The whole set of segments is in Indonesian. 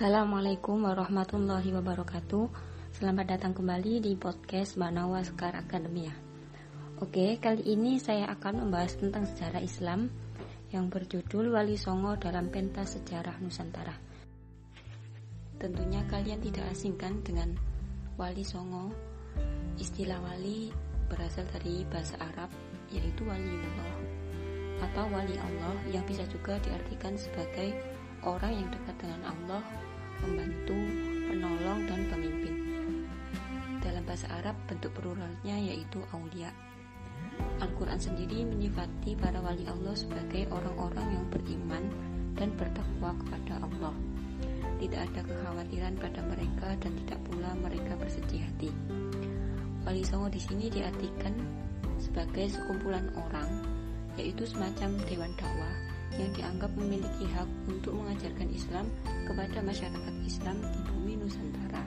Assalamualaikum warahmatullahi wabarakatuh. Selamat datang kembali di podcast Manawa Sekar Akademia. Oke, kali ini saya akan membahas tentang sejarah Islam Yang berjudul Wali Songo dalam pentas sejarah Nusantara. Tentunya kalian tidak asingkan dengan Wali Songo. Istilah wali berasal dari bahasa Arab yaitu waliullah atau wali Allah yang bisa juga diartikan sebagai orang yang dekat dengan Allah, membantu, penolong, dan pemimpin. Dalam bahasa Arab, bentuk pluralnya yaitu aulia. Al-Quran sendiri menyifati para wali Allah sebagai orang-orang yang beriman dan bertakwa kepada Allah. Tidak ada kekhawatiran pada mereka dan tidak pula mereka bersedih hati. Wali Songo di sini diartikan sebagai sekumpulan orang, yaitu semacam dewan dakwah yang dianggap memiliki hak untuk mengajarkan Islam kepada masyarakat Islam di bumi Nusantara.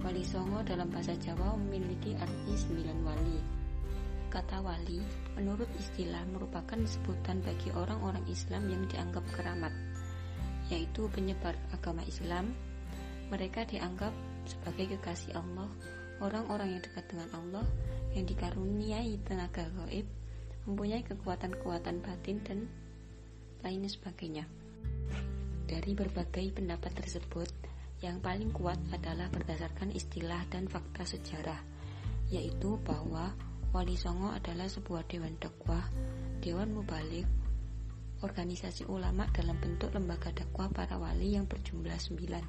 Wali Songo dalam bahasa Jawa memiliki arti sembilan wali. Kata wali, menurut istilah merupakan sebutan bagi orang-orang Islam yang dianggap keramat, yaitu penyebar agama Islam. Mereka dianggap sebagai kekasih Allah, orang-orang yang dekat dengan Allah, yang dikaruniai tenaga gaib, mempunyai kekuatan-kekuatan batin dan lainnya sebagainya. Dari berbagai pendapat tersebut, yang paling kuat adalah berdasarkan istilah dan fakta sejarah, yaitu bahwa Wali Songo adalah sebuah dewan dakwah, dewan mubalik, organisasi ulama dalam bentuk lembaga dakwah para wali yang berjumlah sembilan.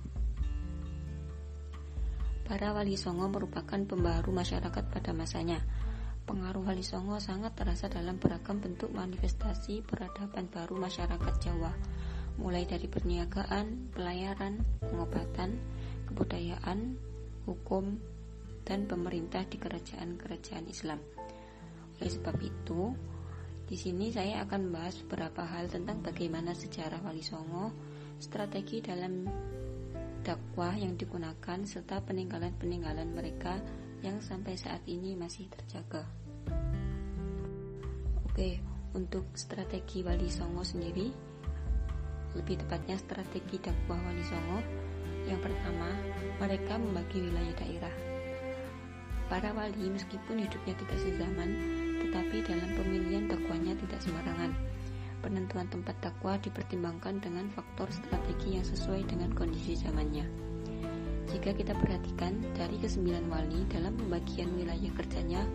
Para wali songo merupakan pembaharu masyarakat pada masanya, Pengaruh Wali Songo sangat terasa dalam beragam bentuk manifestasi peradaban baru masyarakat Jawa, mulai dari perniagaan, pelayaran, pengobatan, kebudayaan, hukum, dan pemerintah di kerajaan-kerajaan Islam. Oleh sebab itu, di sini saya akan membahas beberapa hal tentang bagaimana sejarah Wali Songo, strategi dalam dakwah yang digunakan, serta peninggalan-peninggalan mereka yang sampai saat ini masih terjaga. Oke, untuk strategi Wali Songo sendiri, lebih tepatnya strategi dakwah Wali Songo, yang pertama, mereka membagi wilayah daerah. Para wali meskipun hidupnya tidak sezaman, tetapi dalam pemilihan dakwahnya tidak sembarangan. Penentuan tempat dakwah dipertimbangkan dengan faktor strategi yang sesuai dengan kondisi zamannya. Jika kita perhatikan dari kesembilan wali dalam pembagian wilayah kerjanya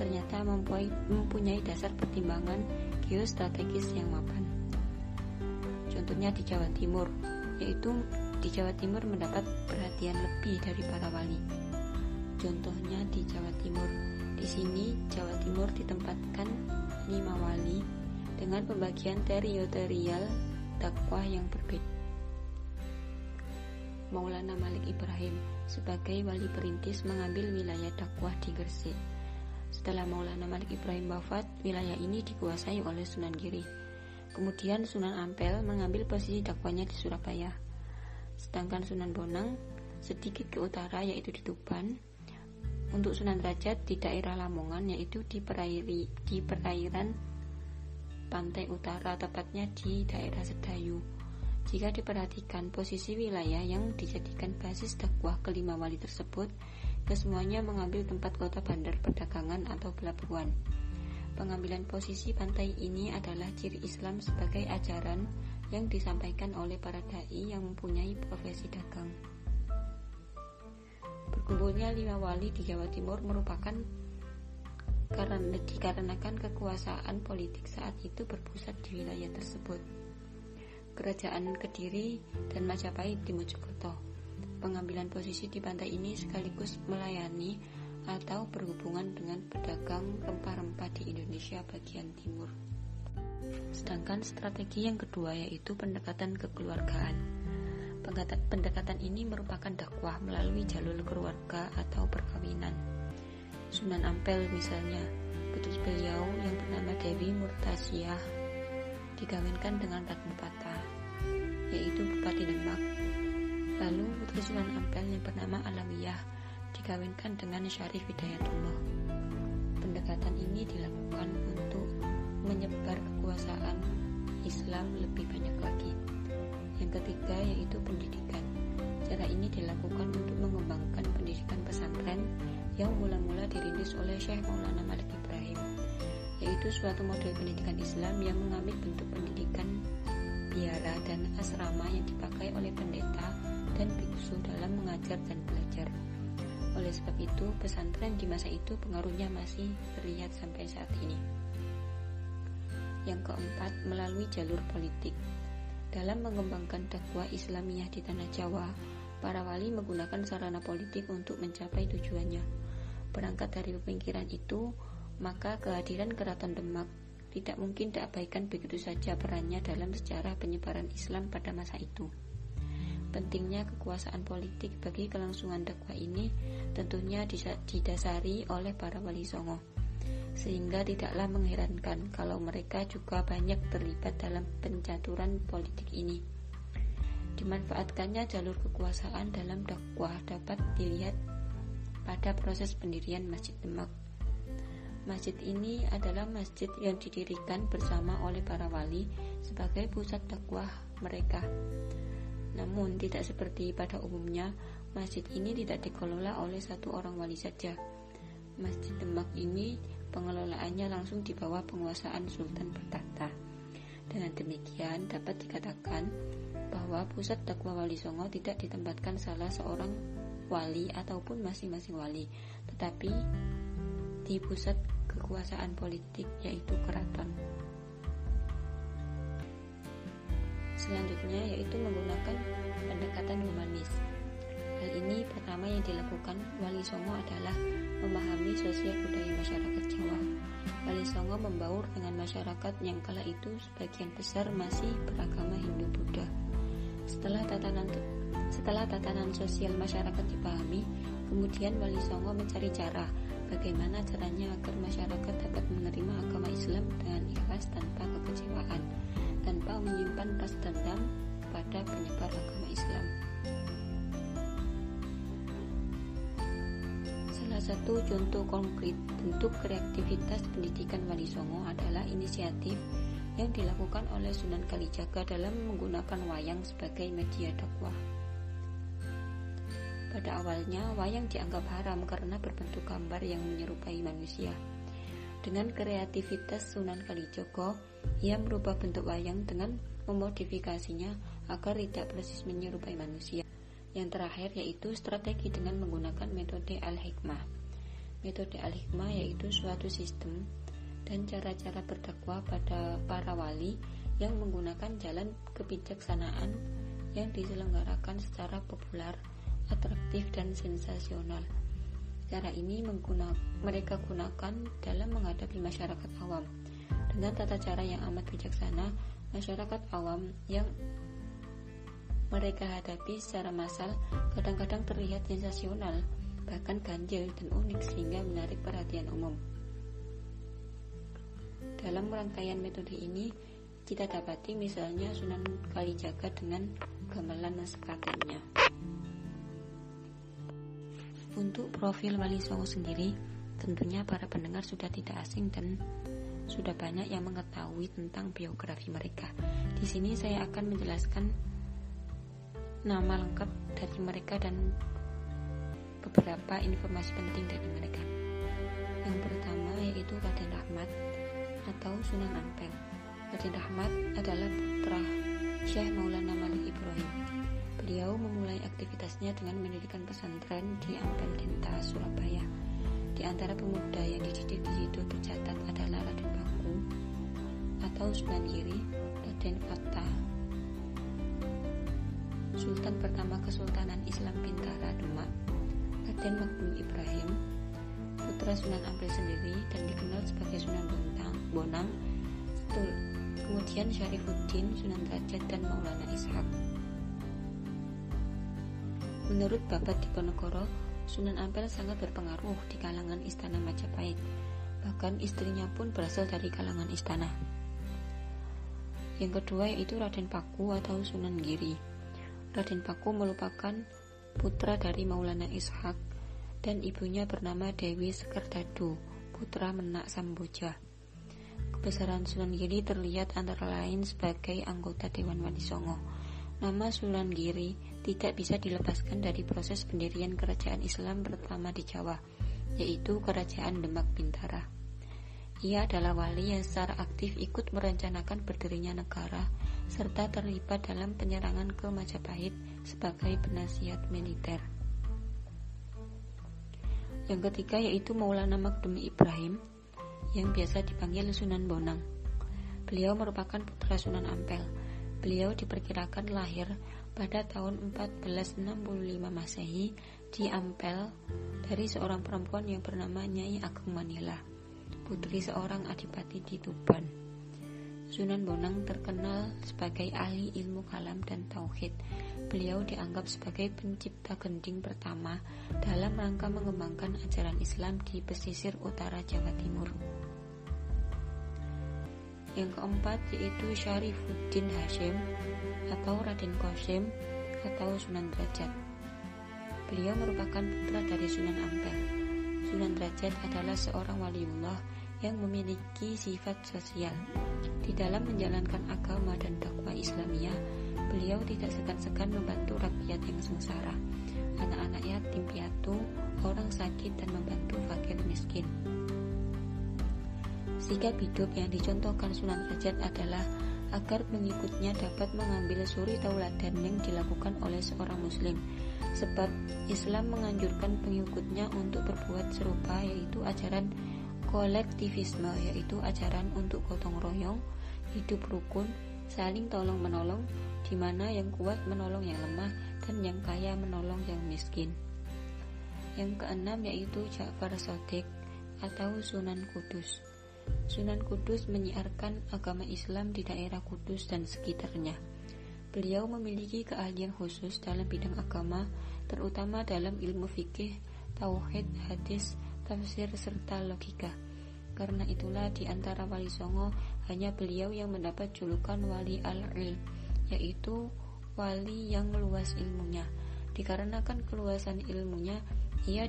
ternyata mempunyai dasar pertimbangan geostrategis yang mapan. Contohnya di Jawa Timur, yaitu di Jawa Timur mendapat perhatian lebih dari para wali. Contohnya di Jawa Timur, di sini Jawa Timur ditempatkan lima wali dengan pembagian teritorial dakwah yang berbeda. Maulana Malik Ibrahim sebagai wali perintis mengambil wilayah dakwah di Gresik. Setelah Maulana Malik Ibrahim wafat, wilayah ini dikuasai oleh Sunan Giri. Kemudian Sunan Ampel mengambil posisi dakwahnya di Surabaya. Sedangkan Sunan Bonang sedikit ke utara yaitu di Tuban. Untuk Sunan Derajat di daerah Lamongan yaitu di, perairi, di perairan pantai utara tepatnya di daerah Sedayu. Jika diperhatikan posisi wilayah yang dijadikan basis dakwah kelima wali tersebut, kesemuanya mengambil tempat kota bandar perdagangan atau pelabuhan. Pengambilan posisi pantai ini adalah ciri Islam sebagai ajaran yang disampaikan oleh para dai yang mempunyai profesi dagang. Berkumpulnya lima wali di Jawa Timur merupakan karena dikarenakan kekuasaan politik saat itu berpusat di wilayah tersebut. Kerajaan Kediri dan Majapahit di Mojokerto. Pengambilan posisi di pantai ini sekaligus melayani atau berhubungan dengan pedagang rempah-rempah di Indonesia bagian timur. Sedangkan strategi yang kedua yaitu pendekatan kekeluargaan. Pendekatan ini merupakan dakwah melalui jalur keluarga atau perkawinan. Sunan Ampel misalnya, putus beliau yang bernama Dewi Murtasiah dikawinkan dengan Ratu Bupata, yaitu Bupati Demak. Lalu Putri Sunan Ampel yang bernama Alawiyah dikawinkan dengan Syarif Hidayatullah. Pendekatan ini dilakukan untuk menyebar kekuasaan Islam lebih banyak lagi. Yang ketiga yaitu pendidikan. Cara ini dilakukan untuk mengembangkan pendidikan pesantren yang mula-mula dirintis oleh Syekh Maulana Malik Ibrahim, yaitu suatu model pendidikan Islam yang mengambil bentuk pendidikan biara dan asrama yang dipakai oleh pendeta dan biksu dalam mengajar dan belajar. Oleh sebab itu, pesantren di masa itu pengaruhnya masih terlihat sampai saat ini. Yang keempat, melalui jalur politik. Dalam mengembangkan dakwah Islamiyah di tanah Jawa, para wali menggunakan sarana politik untuk mencapai tujuannya. Berangkat dari pemikiran itu, maka kehadiran Keraton Demak tidak mungkin diabaikan begitu saja perannya dalam sejarah penyebaran Islam pada masa itu. Pentingnya kekuasaan politik bagi kelangsungan dakwah ini tentunya didasari oleh para wali songo. Sehingga tidaklah mengherankan kalau mereka juga banyak terlibat dalam pencaturan politik ini. Dimanfaatkannya jalur kekuasaan dalam dakwah dapat dilihat pada proses pendirian Masjid Demak Masjid ini adalah masjid yang didirikan bersama oleh para wali sebagai pusat dakwah mereka. Namun tidak seperti pada umumnya, masjid ini tidak dikelola oleh satu orang wali saja. Masjid Demak ini pengelolaannya langsung di bawah penguasaan Sultan bertahta. Dengan demikian dapat dikatakan bahwa pusat dakwah Wali Songo tidak ditempatkan salah seorang wali ataupun masing-masing wali, tetapi di pusat kekuasaan politik yaitu keraton. Selanjutnya yaitu menggunakan pendekatan humanis. Hal ini pertama yang dilakukan Wali Songo adalah memahami sosial budaya masyarakat Jawa. Wali Songo membaur dengan masyarakat yang kala itu sebagian besar masih beragama Hindu-Buddha. Setelah tatanan setelah tatanan sosial masyarakat dipahami, kemudian Wali Songo mencari cara bagaimana caranya agar masyarakat dapat menerima agama Islam dengan ikhlas tanpa kekecewaan, tanpa menyimpan rasa dendam kepada penyebar agama Islam. Salah satu contoh konkret bentuk kreativitas pendidikan Wali Songo adalah inisiatif yang dilakukan oleh Sunan Kalijaga dalam menggunakan wayang sebagai media dakwah. Pada awalnya, wayang dianggap haram karena berbentuk gambar yang menyerupai manusia. Dengan kreativitas Sunan Kalijogo, ia merubah bentuk wayang dengan memodifikasinya agar tidak persis menyerupai manusia. Yang terakhir yaitu strategi dengan menggunakan metode al-hikmah. Metode al-hikmah yaitu suatu sistem dan cara-cara berdakwah pada para wali yang menggunakan jalan kebijaksanaan yang diselenggarakan secara populer atraktif dan sensasional. Cara ini mengguna, mereka gunakan dalam menghadapi masyarakat awam. Dengan tata cara yang amat bijaksana, masyarakat awam yang mereka hadapi secara massal kadang-kadang terlihat sensasional, bahkan ganjil dan unik sehingga menarik perhatian umum. Dalam rangkaian metode ini, kita dapati misalnya Sunan Kalijaga dengan gamelan naskah untuk profil Wali Songo sendiri, tentunya para pendengar sudah tidak asing dan sudah banyak yang mengetahui tentang biografi mereka. Di sini saya akan menjelaskan nama lengkap dari mereka dan beberapa informasi penting dari mereka. Yang pertama yaitu Raden Rahmat atau Sunan Ampel. Raden Rahmat adalah putra Syekh Maulana Malik Beliau memulai aktivitasnya dengan mendirikan pesantren di Ampel Denta, Surabaya. Di antara pemuda yang dididik di situ tercatat adalah Raden Baku atau Sunan Giri, Raden Fatah, Sultan pertama Kesultanan Islam Bintara Demak, Raden Makmum Ibrahim, putra Sunan Ampel sendiri dan dikenal sebagai Sunan Bontang, Bonang, kemudian Syarifuddin, Sunan Derajat dan Maulana Ishak. Menurut Babat Diponegoro, Sunan Ampel sangat berpengaruh di kalangan istana Majapahit. Bahkan istrinya pun berasal dari kalangan istana. Yang kedua yaitu Raden Paku atau Sunan Giri. Raden Paku merupakan putra dari Maulana Ishak dan ibunya bernama Dewi Sekerdadu, putra Menak Samboja. Kebesaran Sunan Giri terlihat antara lain sebagai anggota Dewan Wali Songo Nama Sunan Giri tidak bisa dilepaskan dari proses pendirian kerajaan Islam pertama di Jawa, yaitu Kerajaan Demak Bintara. Ia adalah wali yang secara aktif ikut merencanakan berdirinya negara serta terlibat dalam penyerangan ke Majapahit sebagai penasihat militer. Yang ketiga yaitu Maulana Makdumi Ibrahim yang biasa dipanggil Sunan Bonang. Beliau merupakan putra Sunan Ampel Beliau diperkirakan lahir pada tahun 1465 Masehi di Ampel dari seorang perempuan yang bernama Nyai Agung Manila, putri seorang adipati di Tuban. Sunan Bonang terkenal sebagai ahli ilmu kalam dan tauhid. Beliau dianggap sebagai pencipta gending pertama dalam rangka mengembangkan ajaran Islam di pesisir utara Jawa Timur. Yang keempat yaitu Syarifuddin Hashim atau Raden Qasim atau Sunan Derajat. Beliau merupakan putra dari Sunan Ampel. Sunan Derajat adalah seorang waliullah yang memiliki sifat sosial. Di dalam menjalankan agama dan dakwah Islamiyah, beliau tidak segan-segan membantu rakyat yang sengsara, anak-anak yatim piatu, orang sakit dan membantu fakir miskin. Sikap hidup yang dicontohkan Sunan Derajat adalah agar pengikutnya dapat mengambil suri tauladan yang dilakukan oleh seorang muslim. Sebab Islam menganjurkan pengikutnya untuk berbuat serupa yaitu ajaran kolektivisme yaitu ajaran untuk gotong royong hidup rukun saling tolong menolong di mana yang kuat menolong yang lemah dan yang kaya menolong yang miskin. Yang keenam yaitu Ja'far Sodik atau Sunan Kudus Sunan Kudus menyiarkan agama Islam di daerah Kudus dan sekitarnya. Beliau memiliki keahlian khusus dalam bidang agama, terutama dalam ilmu fikih, tauhid, hadis, tafsir, serta logika. Karena itulah di antara wali songo hanya beliau yang mendapat julukan wali al-ilm, yaitu wali yang luas ilmunya. Dikarenakan keluasan ilmunya, ia,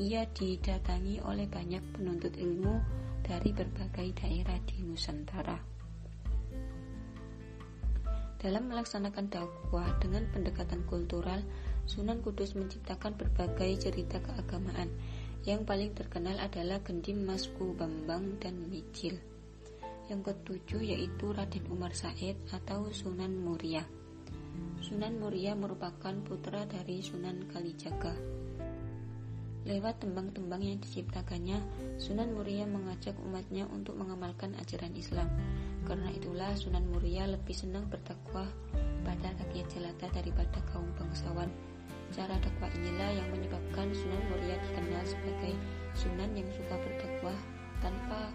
ia didatangi oleh banyak penuntut ilmu dari berbagai daerah di Nusantara. Dalam melaksanakan dakwah dengan pendekatan kultural, Sunan Kudus menciptakan berbagai cerita keagamaan. Yang paling terkenal adalah Gendim Masku Bambang dan Mijil. Yang ketujuh yaitu Raden Umar Said atau Sunan Muria. Sunan Muria merupakan putra dari Sunan Kalijaga. Lewat tembang-tembang yang diciptakannya, Sunan Muria mengajak umatnya untuk mengamalkan ajaran Islam. Karena itulah Sunan Muria lebih senang berdakwah pada rakyat jelata daripada kaum bangsawan. Cara dakwah inilah yang menyebabkan Sunan Muria dikenal sebagai Sunan yang suka berdakwah tanpa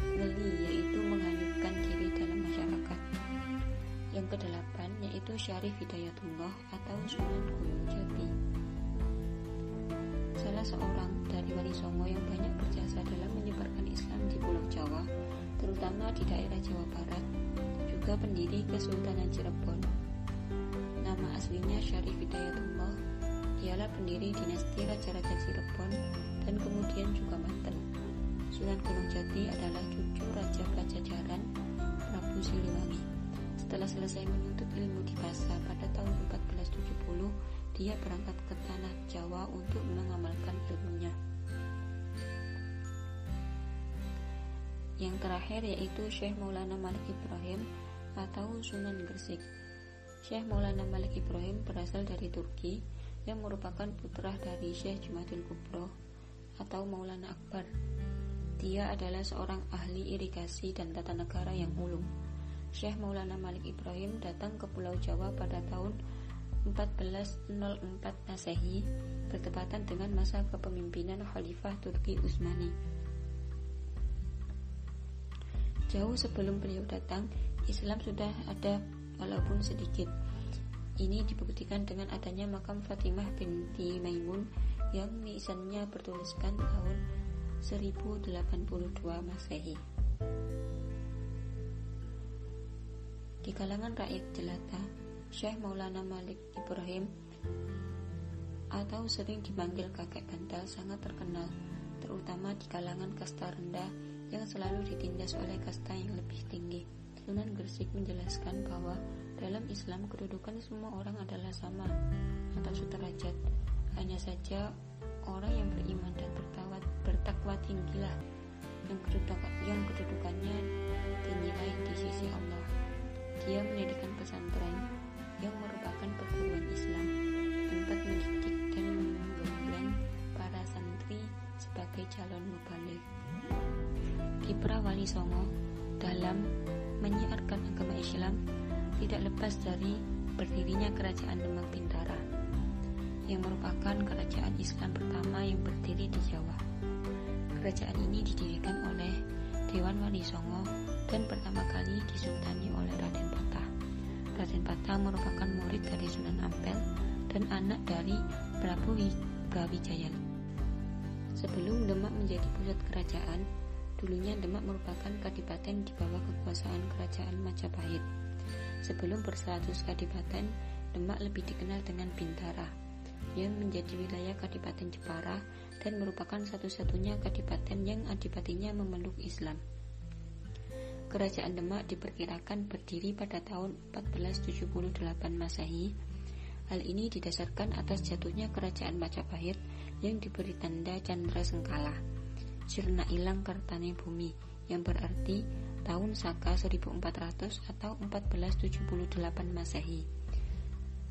geli, yaitu menghanyutkan diri dalam masyarakat. Yang kedelapan yaitu Syarif Hidayatullah atau Sunan Gunung Jati salah seorang dari Wali Songo yang banyak berjasa dalam menyebarkan Islam di Pulau Jawa, terutama di daerah Jawa Barat, juga pendiri Kesultanan Cirebon. Nama aslinya Syarif Hidayatullah, ialah pendiri dinasti Raja-Raja Cirebon dan kemudian juga Banten. Sunan Gunung Jati adalah cucu Raja Pajajaran Prabu Siliwangi. Setelah selesai menuntut ilmu di Pasa pada tahun 1470, dia berangkat ke tanah Jawa untuk mengamalkan ilmunya. Yang terakhir yaitu Syekh Maulana Malik Ibrahim atau Sunan Gresik. Syekh Maulana Malik Ibrahim berasal dari Turki yang merupakan putra dari Syekh Jumadil Kubro atau Maulana Akbar. Dia adalah seorang ahli irigasi dan tata negara yang ulung. Syekh Maulana Malik Ibrahim datang ke Pulau Jawa pada tahun 1404 Masehi bertepatan dengan masa kepemimpinan Khalifah Turki Utsmani. Jauh sebelum beliau datang, Islam sudah ada walaupun sedikit. Ini dibuktikan dengan adanya makam Fatimah binti Maimun yang nisannya bertuliskan tahun 1082 Masehi. Di kalangan rakyat jelata, Syekh Maulana Malik Ibrahim atau sering dipanggil kakek bantal sangat terkenal, terutama di kalangan kasta rendah yang selalu ditindas oleh kasta yang lebih tinggi. Sunan Gresik menjelaskan bahwa dalam Islam kedudukan semua orang adalah sama atau sederajat. Hanya saja orang yang beriman dan bertawat, bertakwa tinggilah yang, kedudukan, yang kedudukannya dinilai di sisi Allah. Dia mendirikan pesantren yang merupakan perguruan Islam, tempat mendidik dan menggembleng para santri sebagai calon mubalik. Kiprah Wali Songo dalam menyiarkan agama Islam tidak lepas dari berdirinya Kerajaan Demak Bintara yang merupakan kerajaan Islam pertama yang berdiri di Jawa. Kerajaan ini didirikan oleh Dewan Wali Songo dan pertama kali disultani oleh Raden Patah. Raden Patah merupakan murid dari Sunan Ampel dan anak dari Prabu Brawijaya. Sebelum Demak menjadi pusat kerajaan, dulunya Demak merupakan kadipaten di bawah kekuasaan kerajaan Majapahit. Sebelum berstatus kadipaten, Demak lebih dikenal dengan Bintara, yang menjadi wilayah Kadipaten Jepara dan merupakan satu-satunya kadipaten yang adipatinya memeluk Islam. Kerajaan Demak diperkirakan berdiri pada tahun 1478 Masehi. Hal ini didasarkan atas jatuhnya kerajaan Majapahit yang diberi tanda Chandra Sengkala, Sirna Ilang Kartane Bumi, yang berarti tahun Saka 1400 atau 1478 Masehi.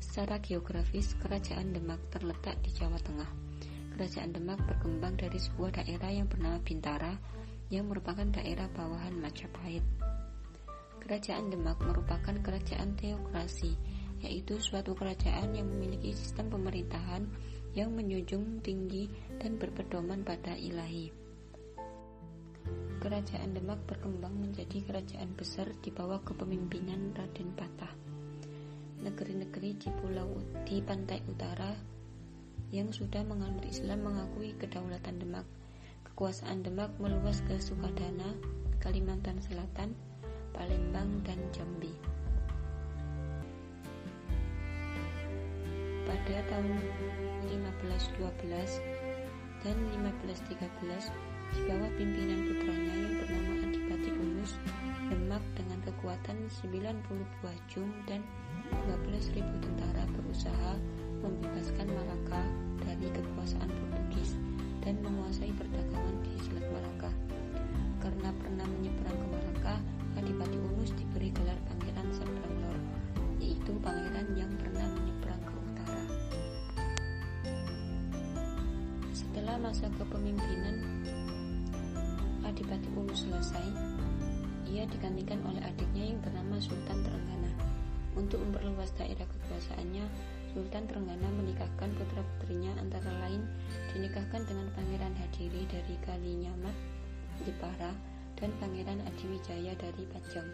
Secara geografis, Kerajaan Demak terletak di Jawa Tengah. Kerajaan Demak berkembang dari sebuah daerah yang bernama Bintara yang merupakan daerah bawahan Majapahit. Kerajaan Demak merupakan kerajaan teokrasi, yaitu suatu kerajaan yang memiliki sistem pemerintahan yang menjunjung tinggi dan berpedoman pada ilahi. Kerajaan Demak berkembang menjadi kerajaan besar di bawah kepemimpinan Raden Patah. Negeri-negeri di pulau di pantai utara yang sudah menganut Islam mengakui kedaulatan Demak. Kekuasaan Demak meluas ke Sukadana, Kalimantan Selatan, Palembang, dan Jambi. Pada tahun 1512 dan 1513 di bawah pimpinan putranya yang bernama Adipati Unus, Demak dengan kekuatan 90 jum dan 12.000 tentara berusaha membebaskan Malaka dari kekuasaan Portugis dan menguasai perdagangan di Selat Malaka. Karena pernah menyeberang ke Malaka, Adipati Unus diberi gelar Pangeran Seberang yaitu pangeran yang pernah menyeberang ke utara. Setelah masa kepemimpinan Adipati Ulu selesai, ia digantikan oleh adiknya yang bernama Sultan Terenggana. Untuk memperluas daerah kekuasaannya, Sultan Terenggana menikahkan putra-putrinya antara lain dinikahkan dengan Pangeran Hadiri dari Kalinyamat, Jepara, dan Pangeran Adiwijaya dari Pajang.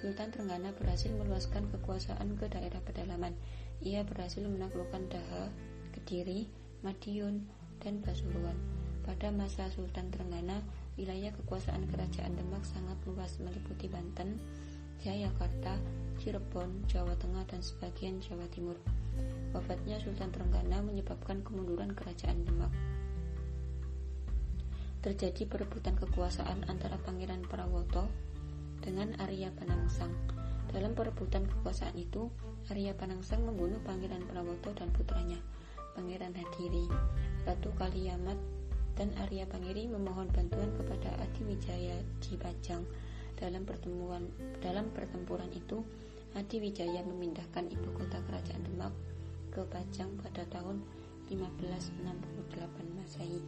Sultan Terenggana berhasil meluaskan kekuasaan ke daerah pedalaman. Ia berhasil menaklukkan Daha, Kediri, Madiun, dan Pasuruan. Pada masa Sultan Terenggana, Wilayah kekuasaan kerajaan Demak sangat luas meliputi Banten, Jayakarta, Cirebon, Jawa Tengah, dan sebagian Jawa Timur. Wafatnya Sultan Trenggana menyebabkan kemunduran kerajaan Demak. Terjadi perebutan kekuasaan antara Pangeran Prawoto dengan Arya Panangsang. Dalam perebutan kekuasaan itu, Arya Panangsang membunuh Pangeran Prawoto dan putranya, Pangeran Hadiri. Ratu Kaliamat dan Arya Pangiri memohon bantuan kepada Adi Wijaya di Pajang. Dalam pertemuan dalam pertempuran itu, Adi Wijaya memindahkan ibu kota kerajaan Demak ke Pajang pada tahun 1568 Masehi.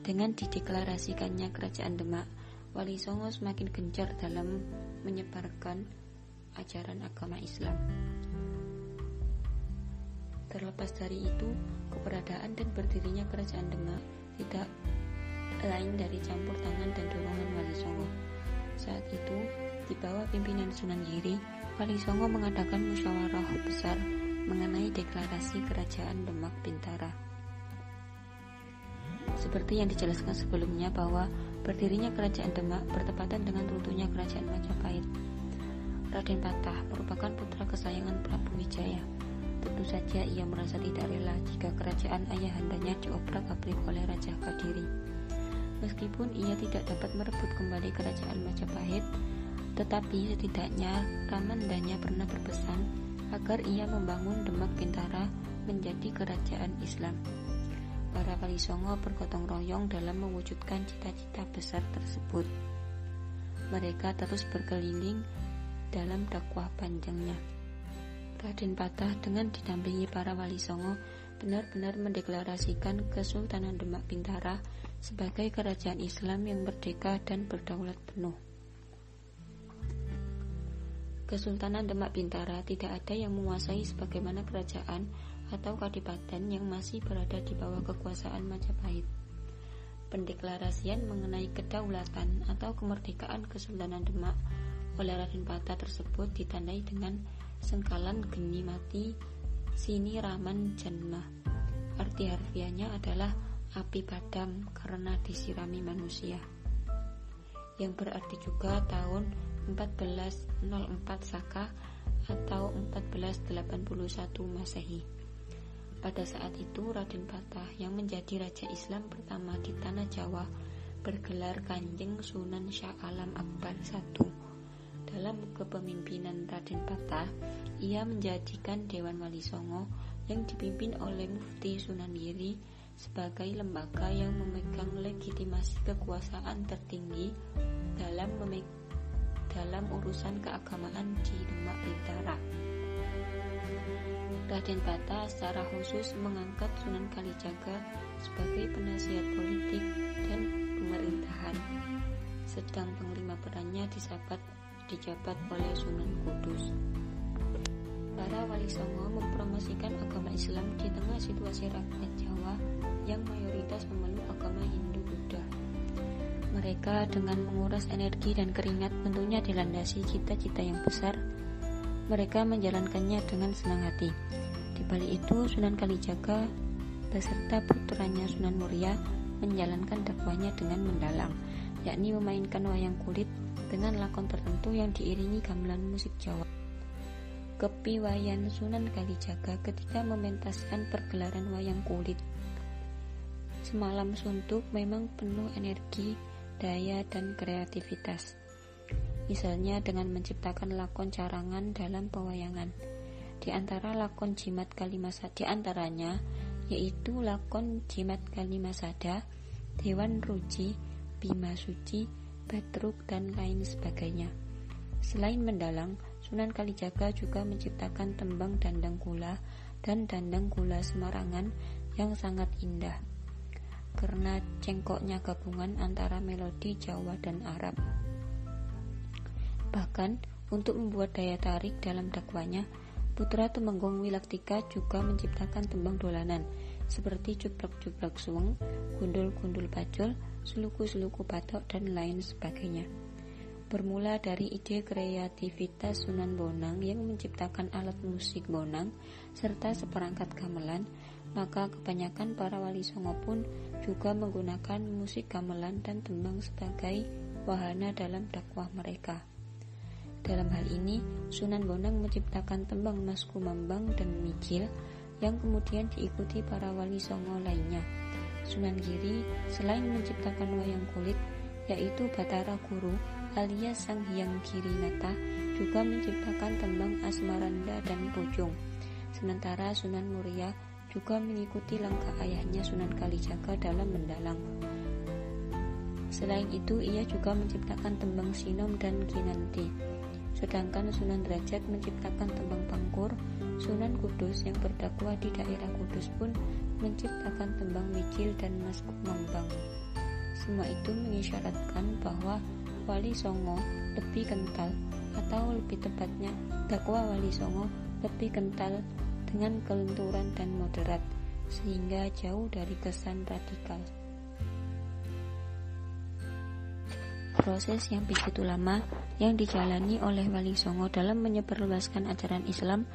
Dengan dideklarasikannya kerajaan Demak, Wali Songo semakin gencar dalam menyebarkan ajaran agama Islam. Terlepas dari itu, keberadaan dan berdirinya kerajaan Demak tidak lain dari campur tangan dan dorongan Wali Songo. Saat itu, di bawah pimpinan Sunan Giri, Wali Songo mengadakan musyawarah besar mengenai deklarasi kerajaan Demak Bintara. Seperti yang dijelaskan sebelumnya bahwa berdirinya kerajaan Demak bertepatan dengan runtuhnya kerajaan Majapahit. Raden Patah merupakan putra kesayangan Prabu Wijaya Tentu saja ia merasa tidak rela jika kerajaan ayahandanya diobrak-abrik oleh Raja Kadiri. Meskipun ia tidak dapat merebut kembali kerajaan Majapahit, Tetapi setidaknya Ramandanya pernah berpesan agar ia membangun Demak Bintara menjadi kerajaan Islam. Para wali songo bergotong royong dalam mewujudkan cita-cita besar tersebut. Mereka terus berkeliling dalam dakwah panjangnya. Raden Patah dengan didampingi para wali songo benar-benar mendeklarasikan Kesultanan Demak Bintara sebagai kerajaan Islam yang merdeka dan berdaulat penuh. Kesultanan Demak Bintara tidak ada yang menguasai sebagaimana kerajaan atau kadipaten yang masih berada di bawah kekuasaan Majapahit. Pendeklarasian mengenai kedaulatan atau kemerdekaan Kesultanan Demak oleh Raden Patah tersebut ditandai dengan sengkalan geni mati sini raman janma. Arti harfiahnya adalah api padam karena disirami manusia. Yang berarti juga tahun 1404 Saka atau 1481 Masehi. Pada saat itu Raden Patah yang menjadi raja Islam pertama di tanah Jawa bergelar Kanjeng Sunan Syah Alam Akbar I. Dalam kepemimpinan Raden Patah, ia menjadikan Dewan Wali Songo yang dipimpin oleh Mufti Sunan Giri sebagai lembaga yang memegang legitimasi kekuasaan tertinggi dalam memegang dalam urusan keagamaan di Demak Bintara. Raden Bata secara khusus mengangkat Sunan Kalijaga sebagai penasihat politik dan pemerintahan, sedang panglima perannya disabat dijabat oleh Sunan Kudus. Para wali songo mempromosikan agama Islam di tengah situasi rakyat Jawa yang mayoritas memeluk agama Hindu Buddha. Mereka dengan menguras energi dan keringat tentunya dilandasi cita-cita yang besar. Mereka menjalankannya dengan senang hati. Di balik itu, Sunan Kalijaga beserta putranya Sunan Muria menjalankan dakwahnya dengan mendalang, yakni memainkan wayang kulit dengan lakon tertentu yang diiringi gamelan musik Jawa. Kepiwayan Sunan Kalijaga ketika mementaskan pergelaran wayang kulit. Semalam suntuk memang penuh energi daya, dan kreativitas. Misalnya dengan menciptakan lakon carangan dalam pewayangan. Di antara lakon jimat kalimasada di antaranya yaitu lakon jimat kalimasada, Dewan Ruci, Bima Suci, Badruk dan lain sebagainya. Selain mendalang, Sunan Kalijaga juga menciptakan tembang dandang gula dan dandang gula Semarangan yang sangat indah karena cengkoknya gabungan antara melodi Jawa dan Arab. Bahkan, untuk membuat daya tarik dalam dakwanya, Putra Temenggung Wilaktika juga menciptakan tembang dolanan seperti cuplak-cuplak suweng, gundul-gundul pacul, seluku-seluku patok, dan lain sebagainya. Bermula dari ide kreativitas Sunan Bonang yang menciptakan alat musik bonang serta seperangkat gamelan, maka kebanyakan para wali songo pun juga menggunakan musik gamelan dan tembang sebagai wahana dalam dakwah mereka. Dalam hal ini, Sunan Bonang menciptakan tembang Mas Kumambang dan Mijil yang kemudian diikuti para wali songo lainnya. Sunan Giri selain menciptakan wayang kulit, yaitu Batara Guru alias Sang Hyang Nata, juga menciptakan tembang Asmaranda dan Bojong. Sementara Sunan Muria juga mengikuti langkah ayahnya Sunan Kalijaga dalam mendalang. Selain itu, ia juga menciptakan tembang Sinom dan Kinanti. Sedangkan Sunan Derajat menciptakan tembang Pangkur, Sunan Kudus yang berdakwah di daerah Kudus pun menciptakan tembang Mijil dan Mas Mambang. Semua itu mengisyaratkan bahwa Wali Songo lebih kental atau lebih tepatnya dakwah Wali Songo lebih kental dengan kelenturan dan moderat, sehingga jauh dari kesan radikal. Proses yang begitu lama yang dijalani oleh Wali Songo dalam menyebarluaskan ajaran Islam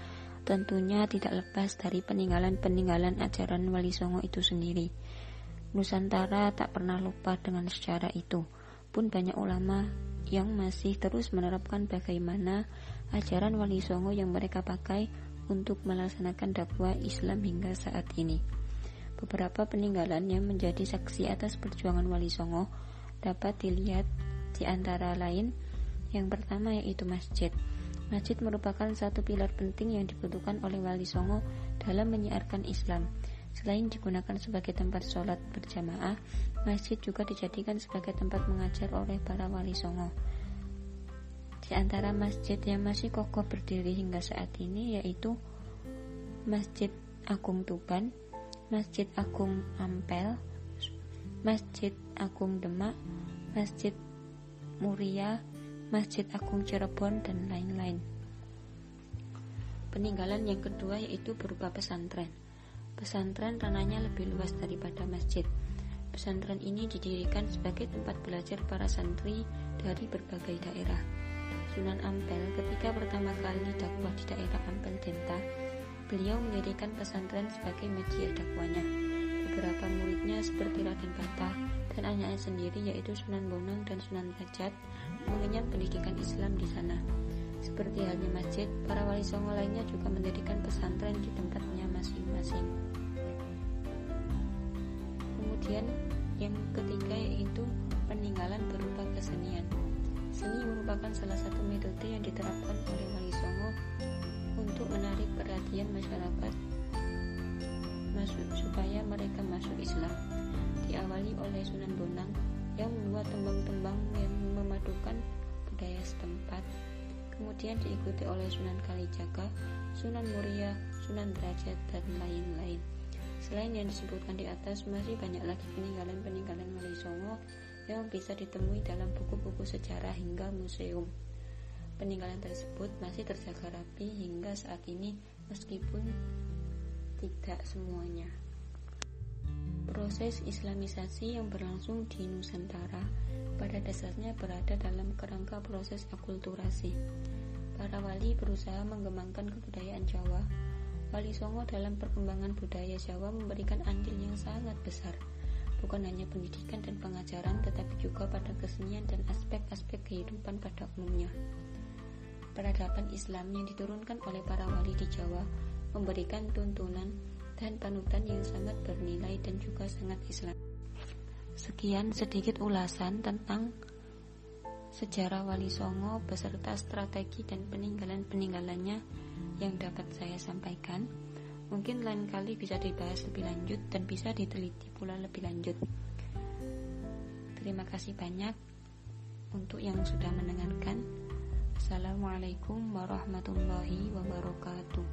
tentunya tidak lepas dari peninggalan-peninggalan ajaran Wali Songo itu sendiri. Nusantara tak pernah lupa dengan sejarah itu. Pun banyak ulama yang masih terus menerapkan bagaimana ajaran Wali Songo yang mereka pakai untuk melaksanakan dakwah Islam hingga saat ini. Beberapa peninggalan yang menjadi saksi atas perjuangan Wali Songo dapat dilihat di antara lain Yang pertama yaitu masjid. Masjid merupakan satu pilar penting yang dibutuhkan oleh Wali Songo dalam menyiarkan Islam. Selain digunakan sebagai tempat sholat berjamaah, masjid juga dijadikan sebagai tempat mengajar oleh para Wali Songo. Di antara masjid yang masih kokoh berdiri hingga saat ini yaitu Masjid Agung Tuban, Masjid Agung Ampel, Masjid Agung Demak, Masjid Muria, Masjid Agung Cirebon, dan lain-lain. Peninggalan yang kedua yaitu berupa pesantren. Pesantren rananya lebih luas daripada masjid. Pesantren ini didirikan sebagai tempat belajar para santri dari berbagai daerah. Sunan Ampel ketika pertama kali dakwah di daerah Ampel Denta, beliau mendirikan pesantren sebagai media dakwanya. Beberapa muridnya seperti Raden Patah dan anaknya sendiri yaitu Sunan Bonang dan Sunan Derajat mengenyam pendidikan Islam di sana. Seperti halnya masjid, para wali songo lainnya juga mendirikan pesantren di tempatnya masing-masing. Kemudian yang ketiga yaitu peninggalan berupa kesenian. Seni merupakan salah satu metode yang diterapkan oleh Wali Songo untuk menarik perhatian masyarakat masuk supaya mereka masuk Islam. Diawali oleh Sunan Bonang yang membuat tembang-tembang yang memadukan budaya setempat. Kemudian diikuti oleh Sunan Kalijaga, Sunan Muria, Sunan Derajat, dan lain-lain. Selain yang disebutkan di atas, masih banyak lagi peninggalan-peninggalan Wali Songo yang bisa ditemui dalam buku-buku sejarah hingga museum. Peninggalan tersebut masih terjaga rapi hingga saat ini meskipun tidak semuanya. Proses islamisasi yang berlangsung di Nusantara pada dasarnya berada dalam kerangka proses akulturasi. Para wali berusaha mengembangkan kebudayaan Jawa. Wali Songo dalam perkembangan budaya Jawa memberikan andil yang sangat besar bukan hanya pendidikan dan pengajaran, tetapi juga pada kesenian dan aspek-aspek kehidupan pada umumnya. Peradaban Islam yang diturunkan oleh para wali di Jawa memberikan tuntunan dan panutan yang sangat bernilai dan juga sangat Islam. Sekian sedikit ulasan tentang sejarah Wali Songo beserta strategi dan peninggalan-peninggalannya yang dapat saya sampaikan. Mungkin lain kali bisa dibahas lebih lanjut dan bisa diteliti pula lebih lanjut. Terima kasih banyak untuk yang sudah mendengarkan. Assalamualaikum warahmatullahi wabarakatuh.